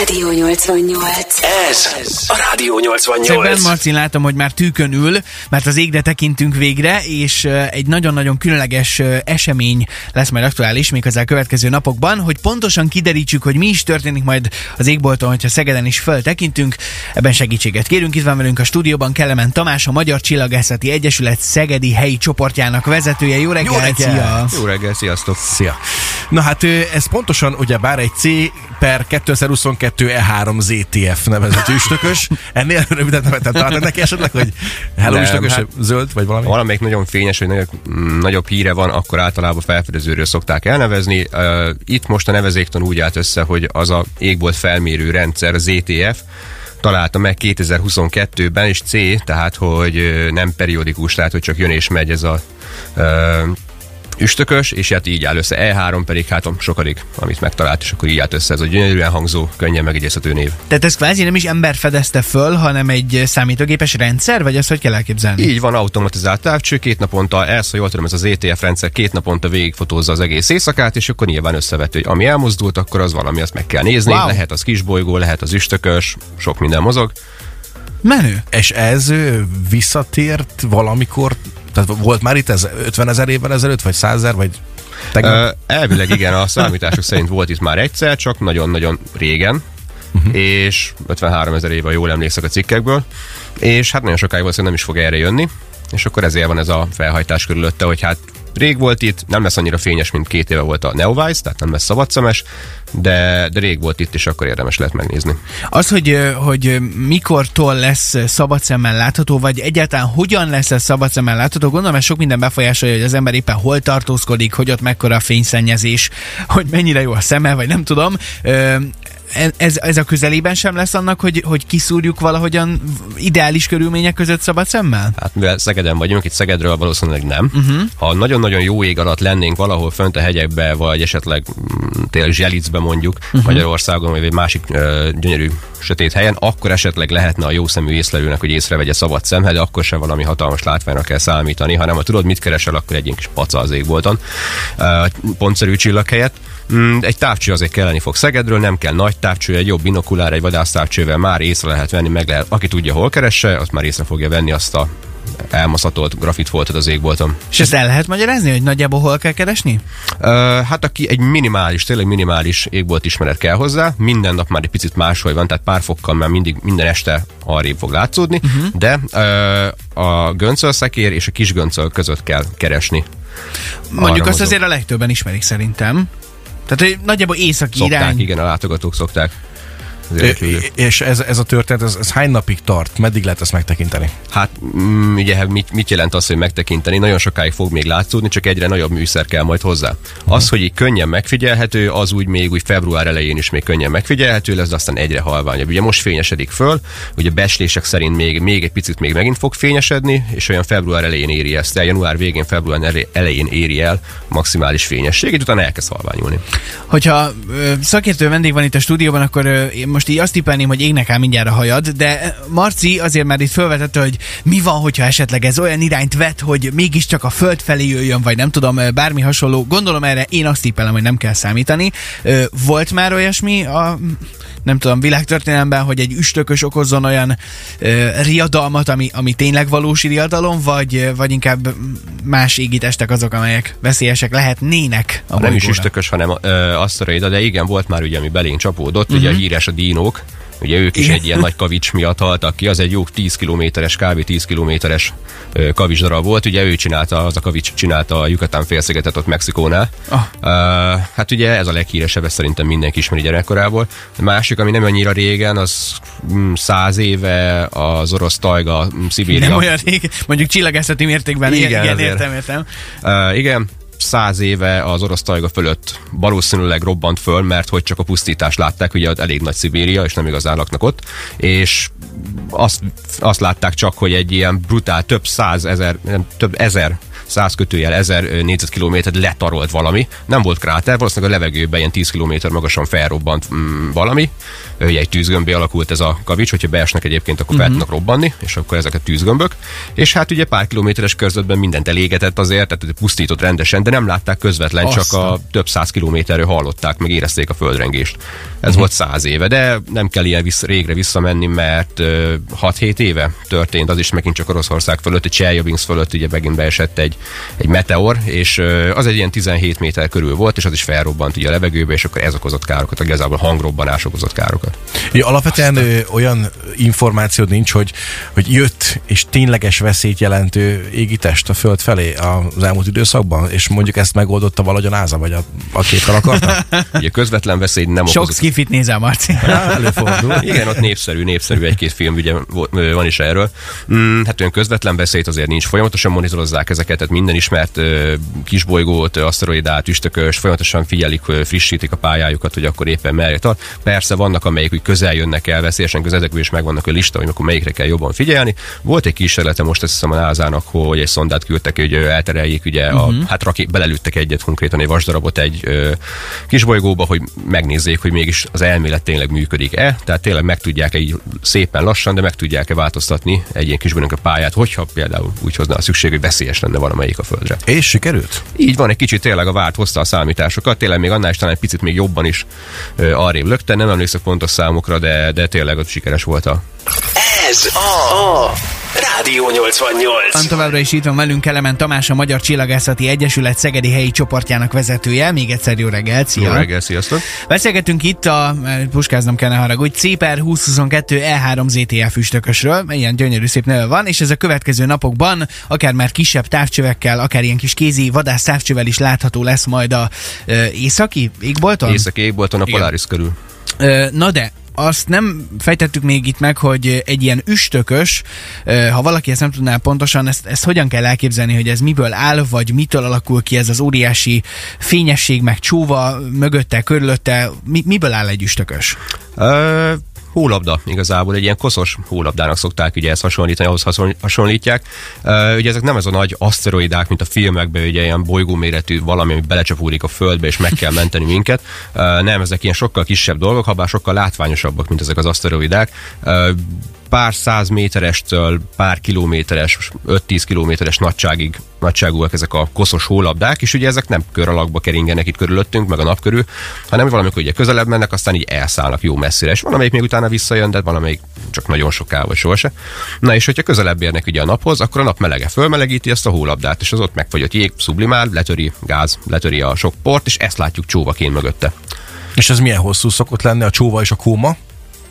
Rádió 88. Ez a Rádió 88. Szegben Marcin látom, hogy már tűkön ül, mert az égre tekintünk végre, és egy nagyon-nagyon különleges esemény lesz majd aktuális még az következő napokban, hogy pontosan kiderítsük, hogy mi is történik majd az égbolton, hogyha Szegeden is föltekintünk. Ebben segítséget kérünk. Itt van velünk a stúdióban Kelemen Tamás, a Magyar Csillagászati Egyesület Szegedi helyi csoportjának vezetője. Jó reggelt, Jó reggelt! szia! Jó reggel, sziasztok! Szia! Na hát ez pontosan ugye bár egy C per 2022 E3 ZTF nevezetű üstökös. Ennél rövidebb nevet nem találtak neki esetleg, hogy hello Nem, üstökös, hát- zöld vagy valami? Valamelyik nagyon fényes, hogy nagyobb, mm, nagyobb híre van, akkor általában felfedezőről szokták elnevezni. Uh, Itt most a nevezéktan úgy állt össze, hogy az a égbolt felmérő rendszer, ZTF, találta meg 2022-ben, és C, tehát hogy nem periódikus, tehát hogy csak jön és megy ez a üstökös, és hát így áll össze. E3 pedig hát a sokadik, amit megtalált, és akkor így állt össze ez a gyönyörűen hangzó, könnyen megegyezhető név. Tehát ez kvázi nem is ember fedezte föl, hanem egy számítógépes rendszer, vagy ezt hogy kell elképzelni? Így van, automatizált távcső, két naponta, ez, ha jól tudom, ez az ETF rendszer két naponta végigfotózza az egész éjszakát, és akkor nyilván összevető, hogy ami elmozdult, akkor az valami, azt meg kell nézni. Wow. Lehet az kisbolygó, lehet az üstökös, sok minden mozog. Menő. És ez visszatért valamikor, tehát volt már itt ez 50 ezer évvel ezelőtt, vagy 100 ezer, vagy tegnap? Elvileg igen, a számítások szerint volt itt már egyszer, csak nagyon-nagyon régen, uh-huh. és 53 ezer éve, jól emlékszek a cikkekből, és hát nagyon sokáig valószínűleg nem is fog erre jönni, és akkor ezért van ez a felhajtás körülötte, hogy hát rég volt itt, nem lesz annyira fényes, mint két éve volt a Neowise, tehát nem lesz szabadszemes, de, de rég volt itt, és akkor érdemes lehet megnézni. Az, hogy, hogy mikortól lesz szabad szemmel látható, vagy egyáltalán hogyan lesz ez szabad szemmel látható, gondolom ez sok minden befolyásolja, hogy az ember éppen hol tartózkodik, hogy ott mekkora a fényszennyezés, hogy mennyire jó a szeme, vagy nem tudom. Ö, ez, ez a közelében sem lesz annak, hogy, hogy kiszúrjuk valahogyan ideális körülmények között szabad szemmel? Hát mivel Szegeden vagyunk, itt Szegedről valószínűleg nem. Uh-huh. Ha nagyon-nagyon jó ég alatt lennénk valahol fönt a hegyekbe, vagy esetleg mm, tényleg Zselicbe mondjuk, uh-huh. Magyarországon, vagy egy másik ö, gyönyörű sötét helyen, akkor esetleg lehetne a jó szemű észlelőnek, hogy észrevegye szabad szemhez, de akkor sem valami hatalmas látványra kell számítani, hanem ha tudod, mit keresel, akkor egy ilyen kis paca az égbolton, pontszerű csillag helyett. Mm, Egy távcső azért kelleni fog Szegedről, nem kell nagy távcső, egy jobb binokulár, egy vadásztávcsővel már észre lehet venni, meg lehet, aki tudja, hol keresse, azt már észre fogja venni azt a elmaszatolt grafitfoltot az égbolton. És ezt el lehet magyarázni, hogy nagyjából hol kell keresni? Uh, hát aki egy minimális, tényleg minimális égbolt ismeret kell hozzá, minden nap már egy picit máshol van, tehát pár fokkal már mindig minden este arrébb fog látszódni, uh-huh. de uh, a göncölszekér és a kis göncöl között kell keresni. Mondjuk Arra azt azért a legtöbben ismerik szerintem. Tehát, nagyjából északi Szokták, irány. igen, a látogatók szokták. És ez, ez a történet, ez, ez hány napig tart? Meddig lehet ezt megtekinteni? Hát mm, ugye hát mit, mit jelent az, hogy megtekinteni? Nagyon sokáig fog még látszódni, csak egyre nagyobb műszer kell majd hozzá. Az, hogy így könnyen megfigyelhető, az úgy még úgy február elején is még könnyen megfigyelhető lesz, de aztán egyre halványabb. Ugye most fényesedik föl, ugye beslések szerint még, még egy picit még megint fog fényesedni, és olyan február elején éri ezt el, január végén, február elején éri el maximális fényességet, utána elkezd halványulni. Hogyha ö, szakértő vendég van itt a stúdióban, akkor ö, én most így azt tippelném, hogy égnek áll mindjárt a hajad, de Marci azért már itt felvetette, hogy mi van, hogyha esetleg ez olyan irányt vet, hogy mégiscsak a föld felé jöjjön, vagy nem tudom, ö, bármi hasonló. Gondolom erre én azt tippelem, hogy nem kell számítani. Ö, Volt már olyasmi a nem tudom, világtörténelemben, hogy egy üstökös okozzon olyan ö, riadalmat, ami, ami tényleg valós riadalom, vagy, vagy inkább más égitestek azok, amelyek veszélyesek lehetnének a nem is bolygóra? üstökös, hanem ö, aszteroida, de igen, volt már ugye, ami belénk csapódott, uh-huh. ugye a híres a dínók, ugye ők is Igen. egy ilyen nagy kavics miatt haltak ki, az egy jó 10 kilométeres, kb. 10 kilométeres kavics darab volt, ugye ő csinálta, az a kavics csinálta a Yucatán félszigetet ott Mexikónál. Ah. Uh, hát ugye ez a leghíresebb, ezt szerintem mindenki ismeri gyerekkorából. A másik, ami nem annyira régen, az mm, száz éve az orosz tajga, mm, Szibéria. Nem olyan rég, mondjuk csillagászati mértékben. Igen, Igen, igen értem, értem. Uh, igen, száz éve az orosz tajga fölött valószínűleg robbant föl, mert hogy csak a pusztítást látták, ugye ott elég nagy Szibéria, és nem igazán laknak ott, és azt, azt látták csak, hogy egy ilyen brutál több száz ezer, nem, több ezer 100 kötőjel 1000 négyzetkilométert letarolt valami. Nem volt kráter, valószínűleg a levegőben ilyen 10 km magasan felrobbant mm, valami. Ugye egy tűzgömbé alakult ez a kavics, hogyha beesnek egyébként, akkor fel Mhm. tudnak robbanni, és akkor ezek a tűzgömbök. És hát ugye pár kilométeres körzetben mindent elégetett azért, tehát pusztított rendesen, de nem látták közvetlen, csak Aztán. a több száz kilométerről hallották, meg érezték a földrengést. Ez Mhm. volt száz éve, de nem kell ilyen vissza, régre visszamenni, mert ö, 6-7 éve történt az is megint csak Oroszország fölött, egy Cseljabinsk fölött ugye megint beesett egy, egy meteor, és az egy ilyen 17 méter körül volt, és az is felrobbant ugye a levegőbe, és akkor ez okozott károkat, igazából hangrobbanás okozott károkat. Ja, alapvetően ö, olyan információd nincs, hogy, hogy jött és tényleges veszélyt jelentő égitest a föld felé az elmúlt időszakban, és mondjuk ezt megoldotta valahogy a NASA, vagy a, a képpel akarta? Ugye közvetlen veszély nem Sok okozott. skifit nézel, Marci. Á, Előfordul. Igen, ott népszerű, népszerű egy-két film ugye van is erről. Mm, hát olyan közvetlen veszélyt azért nincs. Folyamatosan monitorozzák ezeket, minden ismert kisbolygót, aszteroidát, üstökös, folyamatosan figyelik, frissítik a pályájukat, hogy akkor éppen merre tart. Persze vannak, amelyik úgy közel jönnek el, veszélyesen közel, ezekből is megvannak a lista, hogy akkor melyikre kell jobban figyelni. Volt egy kísérlete most azt hiszem a NASA-nak, hogy egy szondát küldtek, hogy eltereljék, ugye, a, Mhm. hát raké, belelőttek egyet konkrétan egy vasdarabot egy ö, kisbolygóba, hogy megnézzék, hogy mégis az elmélet tényleg működik-e, tehát tényleg meg tudják-e így szépen lassan, de meg tudják-e változtatni egy ilyen kisbolygónak a pályát, hogyha például úgy hozna a szükség, hogy veszélyes lenne valamelyik a Földre. És sikerült? Így van, egy kicsit tényleg a várt hozta a számításokat, tényleg még annál is talán egy picit még jobban is ö, arrébb lökte, nem emlékszek pontos számokra, de, de tényleg ott sikeres volt a, Ez a, a Rádió 88. Van továbbra is itt van velünk Kelemen Tamás, a Magyar Csillagászati Egyesület Szegedi helyi csoportjának vezetője. Még egyszer jó reggelt, szia! Jó reggel, sziasztok! Beszélgetünk itt a, mert puskáznom kellene haragudj, CPR 2022 E3 ZTF üstökösről, ilyen gyönyörű szép neve van, és ez a következő napokban akár már kisebb távcsövekkel, akár ilyen kis kézi vadász távcsövel is látható lesz majd a ö, északi égbolton? Északi égbolton a Igen. Polaris körül. Ö, Na de, azt nem fejtettük még itt meg, hogy egy ilyen üstökös, ha valaki ezt nem tudná pontosan, ezt, ezt hogyan kell elképzelni, hogy ez miből áll, vagy mitől alakul ki ez az óriási fényesség, meg csóva mögötte, körülötte, mi, miből áll egy üstökös? Ö, hólabda igazából, egy ilyen koszos hólabdának szokták ugye ezt hasonlítani, ahhoz hasonlítják. Ugye ezek nem ez a nagy aszteroidák, mint a filmekben, ugye ilyen bolygóméretű valami, ami belecsapódik a földbe, és meg kell menteni minket. Nem, ezek ilyen sokkal kisebb dolgok, ha bár sokkal látványosabbak, mint ezek az aszteroidák. Pár száz méterestől pár kilométeres, 5-10 kilométeres nagyságig, nagyságúak ezek a koszos hólabdák, és ugye ezek nem kör alakba keringenek itt körülöttünk, meg a nap körül, hanem valamikor ugye közelebb mennek, aztán így elszállnak jó messzire, és valamelyik még utána visszajön, de valamelyik csak nagyon soká, vagy sohasem. Na és hogyha közelebb érnek ugye a naphoz, akkor a nap melege fölmelegíti ezt a hólabdát, és az ott megfagyott jég sublimál, letöri gáz, letöri a sok port, és ezt látjuk csóvaként mögötte. És ez milyen hosszú szokott lenni, a csóva és a kóma?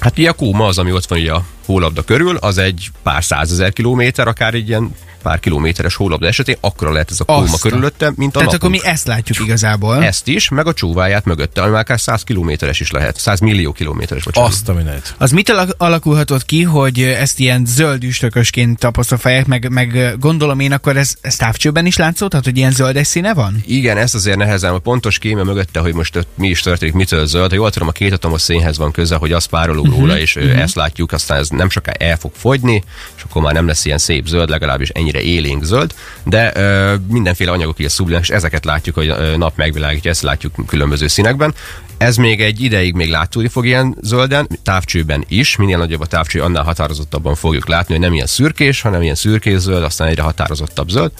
Hát ugye a kóma az, ami ott van ugye a hólabda körül, az egy pár százezer kilométer, akár egy ilyen pár kilométeres hólabda esetén, akkora lehet ez a kóma Aztán. körülötte, mint a Tehát napunk. akkor mi ezt látjuk igazából. Ezt is, meg a csóváját mögötte, ami már akár 100 kilométeres is lehet. 100 millió kilométeres, bocsánat. Azt a mindenit. Az alak- alakulhatott ki, hogy ezt ilyen zöld üstökösként apostrofálják, meg, meg gondolom én, akkor ez, ez távcsőben is látszott, tehát hogy ilyen zöldes színe van? Igen, ezt azért nehezen, a pontos kéme mögötte, hogy most mi is történik, mitől zöld. Ha jól tudom, a két atomos szénhez van köze, hogy az párolog róla, és uh-huh. ezt látjuk, aztán ez nem soká el fog fogyni, és akkor már nem lesz ilyen szép zöld, legalábbis ennyire élénk zöld, de ö, mindenféle anyagok így szublimák, és ezeket látjuk, hogy nap megvilágítja, ezt látjuk különböző színekben. Ez még egy ideig még látszódni fog ilyen zölden, távcsőben is, minél nagyobb a távcső, annál határozottabban fogjuk látni, hogy nem ilyen szürkés, hanem ilyen szürkés zöld, aztán egyre határozottabb zöld.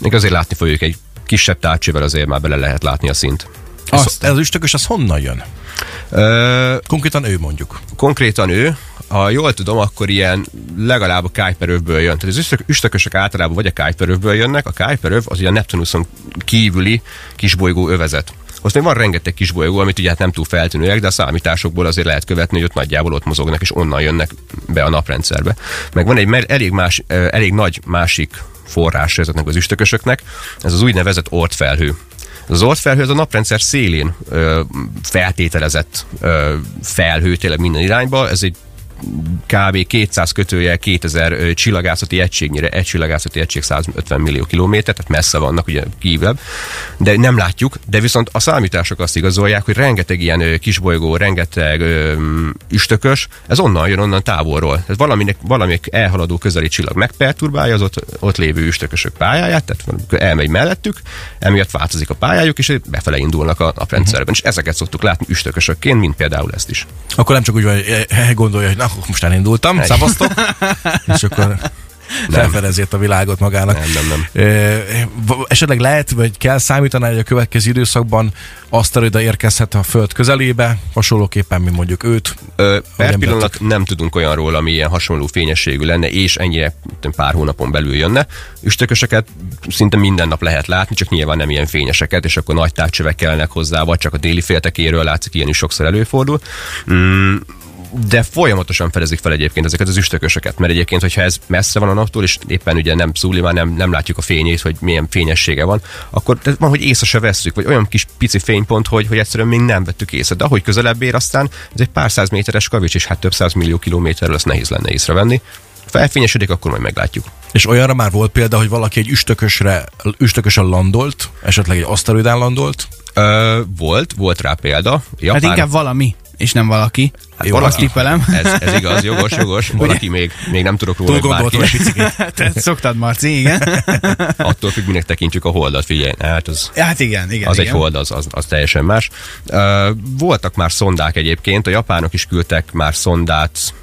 Még azért látni fogjuk egy kisebb távcsővel azért már bele lehet látni a szint. Ez, ez az üstökös, az honnan jön? Ö, Konkrétan ő mondjuk. konkrétan ő, ha jól tudom, akkor ilyen legalább a Kuiperövből jön. Tehát az üstök, üstökösök általában vagy a Kuiperövből jönnek, a Kuiperöv az ugye a Neptunuson kívüli kisbolygó övezet. Ott még van rengeteg kisbolygó, amit ugye hát nem túl feltűnőek, de a számításokból azért lehet követni, hogy ott nagyjából ott mozognak, és onnan jönnek be a naprendszerbe. Meg van egy elég, más, elég nagy másik forrás ezeknek az üstökösöknek, ez az úgynevezett ortfelhő. Az ortfelhő az a naprendszer szélén ö, feltételezett ö, felhő tényleg minden irányba, ez egy kb. 200 kötője 2000 ö, csillagászati egységnyire, egy csillagászati egység 150 millió kilométer, tehát messze vannak, ugye kívül, de nem látjuk, de viszont a számítások azt igazolják, hogy rengeteg ilyen kisbolygó, rengeteg ö, üstökös, ez onnan jön, onnan távolról. Tehát valaminek, valamelyik elhaladó közeli csillag megperturbálja az ott, ott lévő üstökösök pályáját, tehát elmegy mellettük, emiatt változik a pályájuk, és befele indulnak a naprendszerben. És ezeket szoktuk látni üstökösökként, mint például ezt is. Akkor nem csak úgy van, hogy eh, gondolja, hogy na, most elindultam, Egy. szavaztok, és akkor felfedezi a világot magának. Nem, nem, nem. Ö, esetleg lehet, vagy kell számítani, hogy a következő időszakban aszteroida érkezhet a Föld közelébe, hasonlóképpen, mint mondjuk őt. Ö, per pillanat nem tudunk olyanról, ami ilyen hasonló fényességű lenne, és ennyire pár hónapon belül jönne. Üstököseket szinte minden nap lehet látni, csak nyilván nem ilyen fényeseket, és akkor nagy távcsövek kellnek hozzá, vagy csak a déli féltekéről látszik, ilyen is sokszor előfordul. Mm, de folyamatosan fedezik fel egyébként ezeket az üstökösöket, mert egyébként, hogyha ez messze van a naptól, és éppen ugye nem szúli, már nem, nem látjuk a fényét, hogy milyen fényessége van, akkor ez van, hogy észre se vesszük, vagy olyan kis pici fénypont, hogy, hogy egyszerűen még nem vettük észre. De ahogy közelebb ér, aztán ez egy pár száz méteres kavics, és hát több száz millió kilométerről ezt nehéz lenne észrevenni. Felfényesedik, akkor majd meglátjuk. És olyanra már volt példa, hogy valaki egy üstökösre, üstökösen landolt, esetleg egy aszteroidán landolt, Ö, volt, volt rá példa. Hát Japán, inkább valami, és nem valaki. Hát Jó, valaki. tippelem. ez, ez igaz, jogos, jogos. Valaki még, még nem tudok róla, hogy bárki. egy picit. Te szoktad, Marci, igen. Attól függ, minek tekintjük a holdat, figyelj. Hát az, Hát igen, igen. az egy igen. hold, az, az, az teljesen más. Uh, voltak már szondák egyébként, a japánok is küldtek már szondát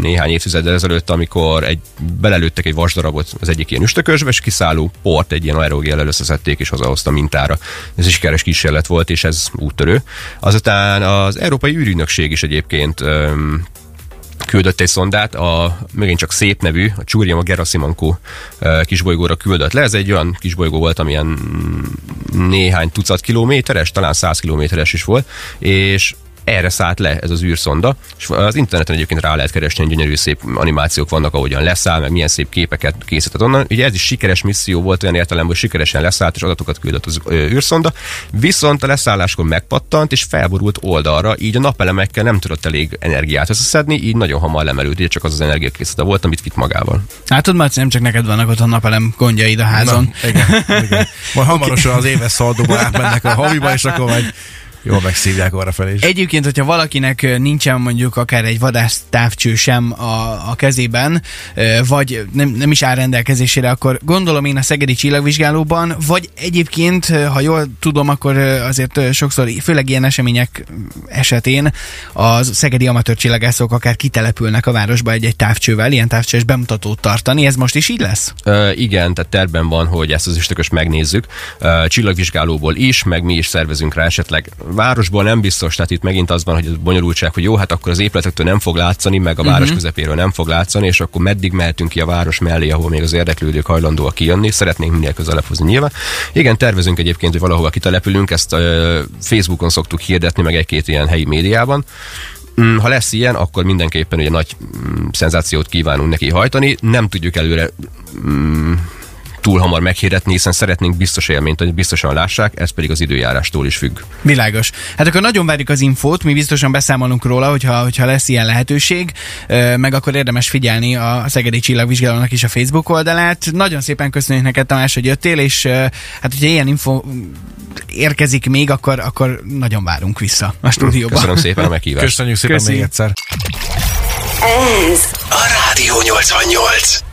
néhány évtizeddel ezelőtt, amikor egy, belelőttek egy vasdarabot az egyik ilyen üstökösbe, és kiszálló port egy ilyen aerogéllel összeszedték, és hazahozta mintára. Ez is sikeres kísérlet volt, és ez úttörő. Azután az Európai űrügynökség is egyébként um, küldött egy szondát, a megint csak szép nevű, a Csúriama Gerasimanko ö, kisbolygóra küldött le. Ez egy olyan kisbolygó volt, amilyen mm, néhány tucat kilométeres, talán száz kilométeres is volt, és erre szállt le ez az űrszonda, és az interneten egyébként rá lehet keresni, hogy gyönyörű szép animációk vannak, ahogyan leszáll, meg milyen szép képeket készített onnan. Ugye ez is sikeres misszió volt olyan értelemben, hogy sikeresen leszállt, és adatokat küldött az űrszonda, viszont a leszálláskor megpattant, és felborult oldalra, így a napelemekkel nem tudott elég energiát összeszedni, így nagyon hamar lemerült, így csak az az energiakészlete volt, amit vitt magával. Látod, Marci, nem csak neked vannak ott a napelem gondjaid a házon. Na, igen, igen. Majd hamarosan az éves szaldóba átmennek a haviba, és akkor majd jól megszívják arra felé is. Egyébként, hogyha valakinek ö, nincsen mondjuk akár egy vadász távcső sem a, a kezében, ö, vagy nem, nem is áll rendelkezésére, akkor gondolom én a Szegedi Csillagvizsgálóban, vagy egyébként, ö, ha jól tudom, akkor ö, azért ö, sokszor, főleg ilyen események esetén a Szegedi amatőr csillagászok akár kitelepülnek a városba egy-egy távcsővel, ilyen távcsős bemutatót tartani. Ez most is így lesz? Uh, igen, tehát tervben van, hogy ezt az üstökös megnézzük. Uh, csillagvizsgálóból is, meg mi is szervezünk rá esetleg. Városból nem biztos, tehát itt megint az van, hogy ez bonyolultság, hogy jó, hát akkor az épületektől nem fog látszani, meg a város uh-huh. közepéről nem fog látszani, és akkor meddig mehetünk ki a város mellé, ahol még az érdeklődők hajlandóak kijönni. Szeretnénk minél közelebb hozni nyilván. Igen, tervezünk egyébként, hogy valahova kitelepülünk, ezt uh, Facebookon szoktuk hirdetni, meg egy-két ilyen helyi médiában. Mm, Ha lesz ilyen, akkor mindenképpen ugye nagy mm, szenzációt kívánunk neki hajtani. Nem tudjuk előre mm, túl hamar meghirdetni, hiszen szeretnénk biztos élményt, hogy biztosan lássák, ez pedig az időjárástól is függ. Világos. Hát akkor nagyon várjuk az infót, mi biztosan beszámolunk róla, hogyha, hogyha lesz ilyen lehetőség, meg akkor érdemes figyelni a Szegedi Csillagvizsgálónak is a Facebook oldalát. Nagyon szépen köszönjük neked Tamás, hogy jöttél, és hát hogyha ilyen info érkezik még, akkor, akkor nagyon várunk vissza a stúdióba. Köszönöm szépen a meghívást. Köszönjük szépen Köszi. még egyszer. Ez A Rádió 88.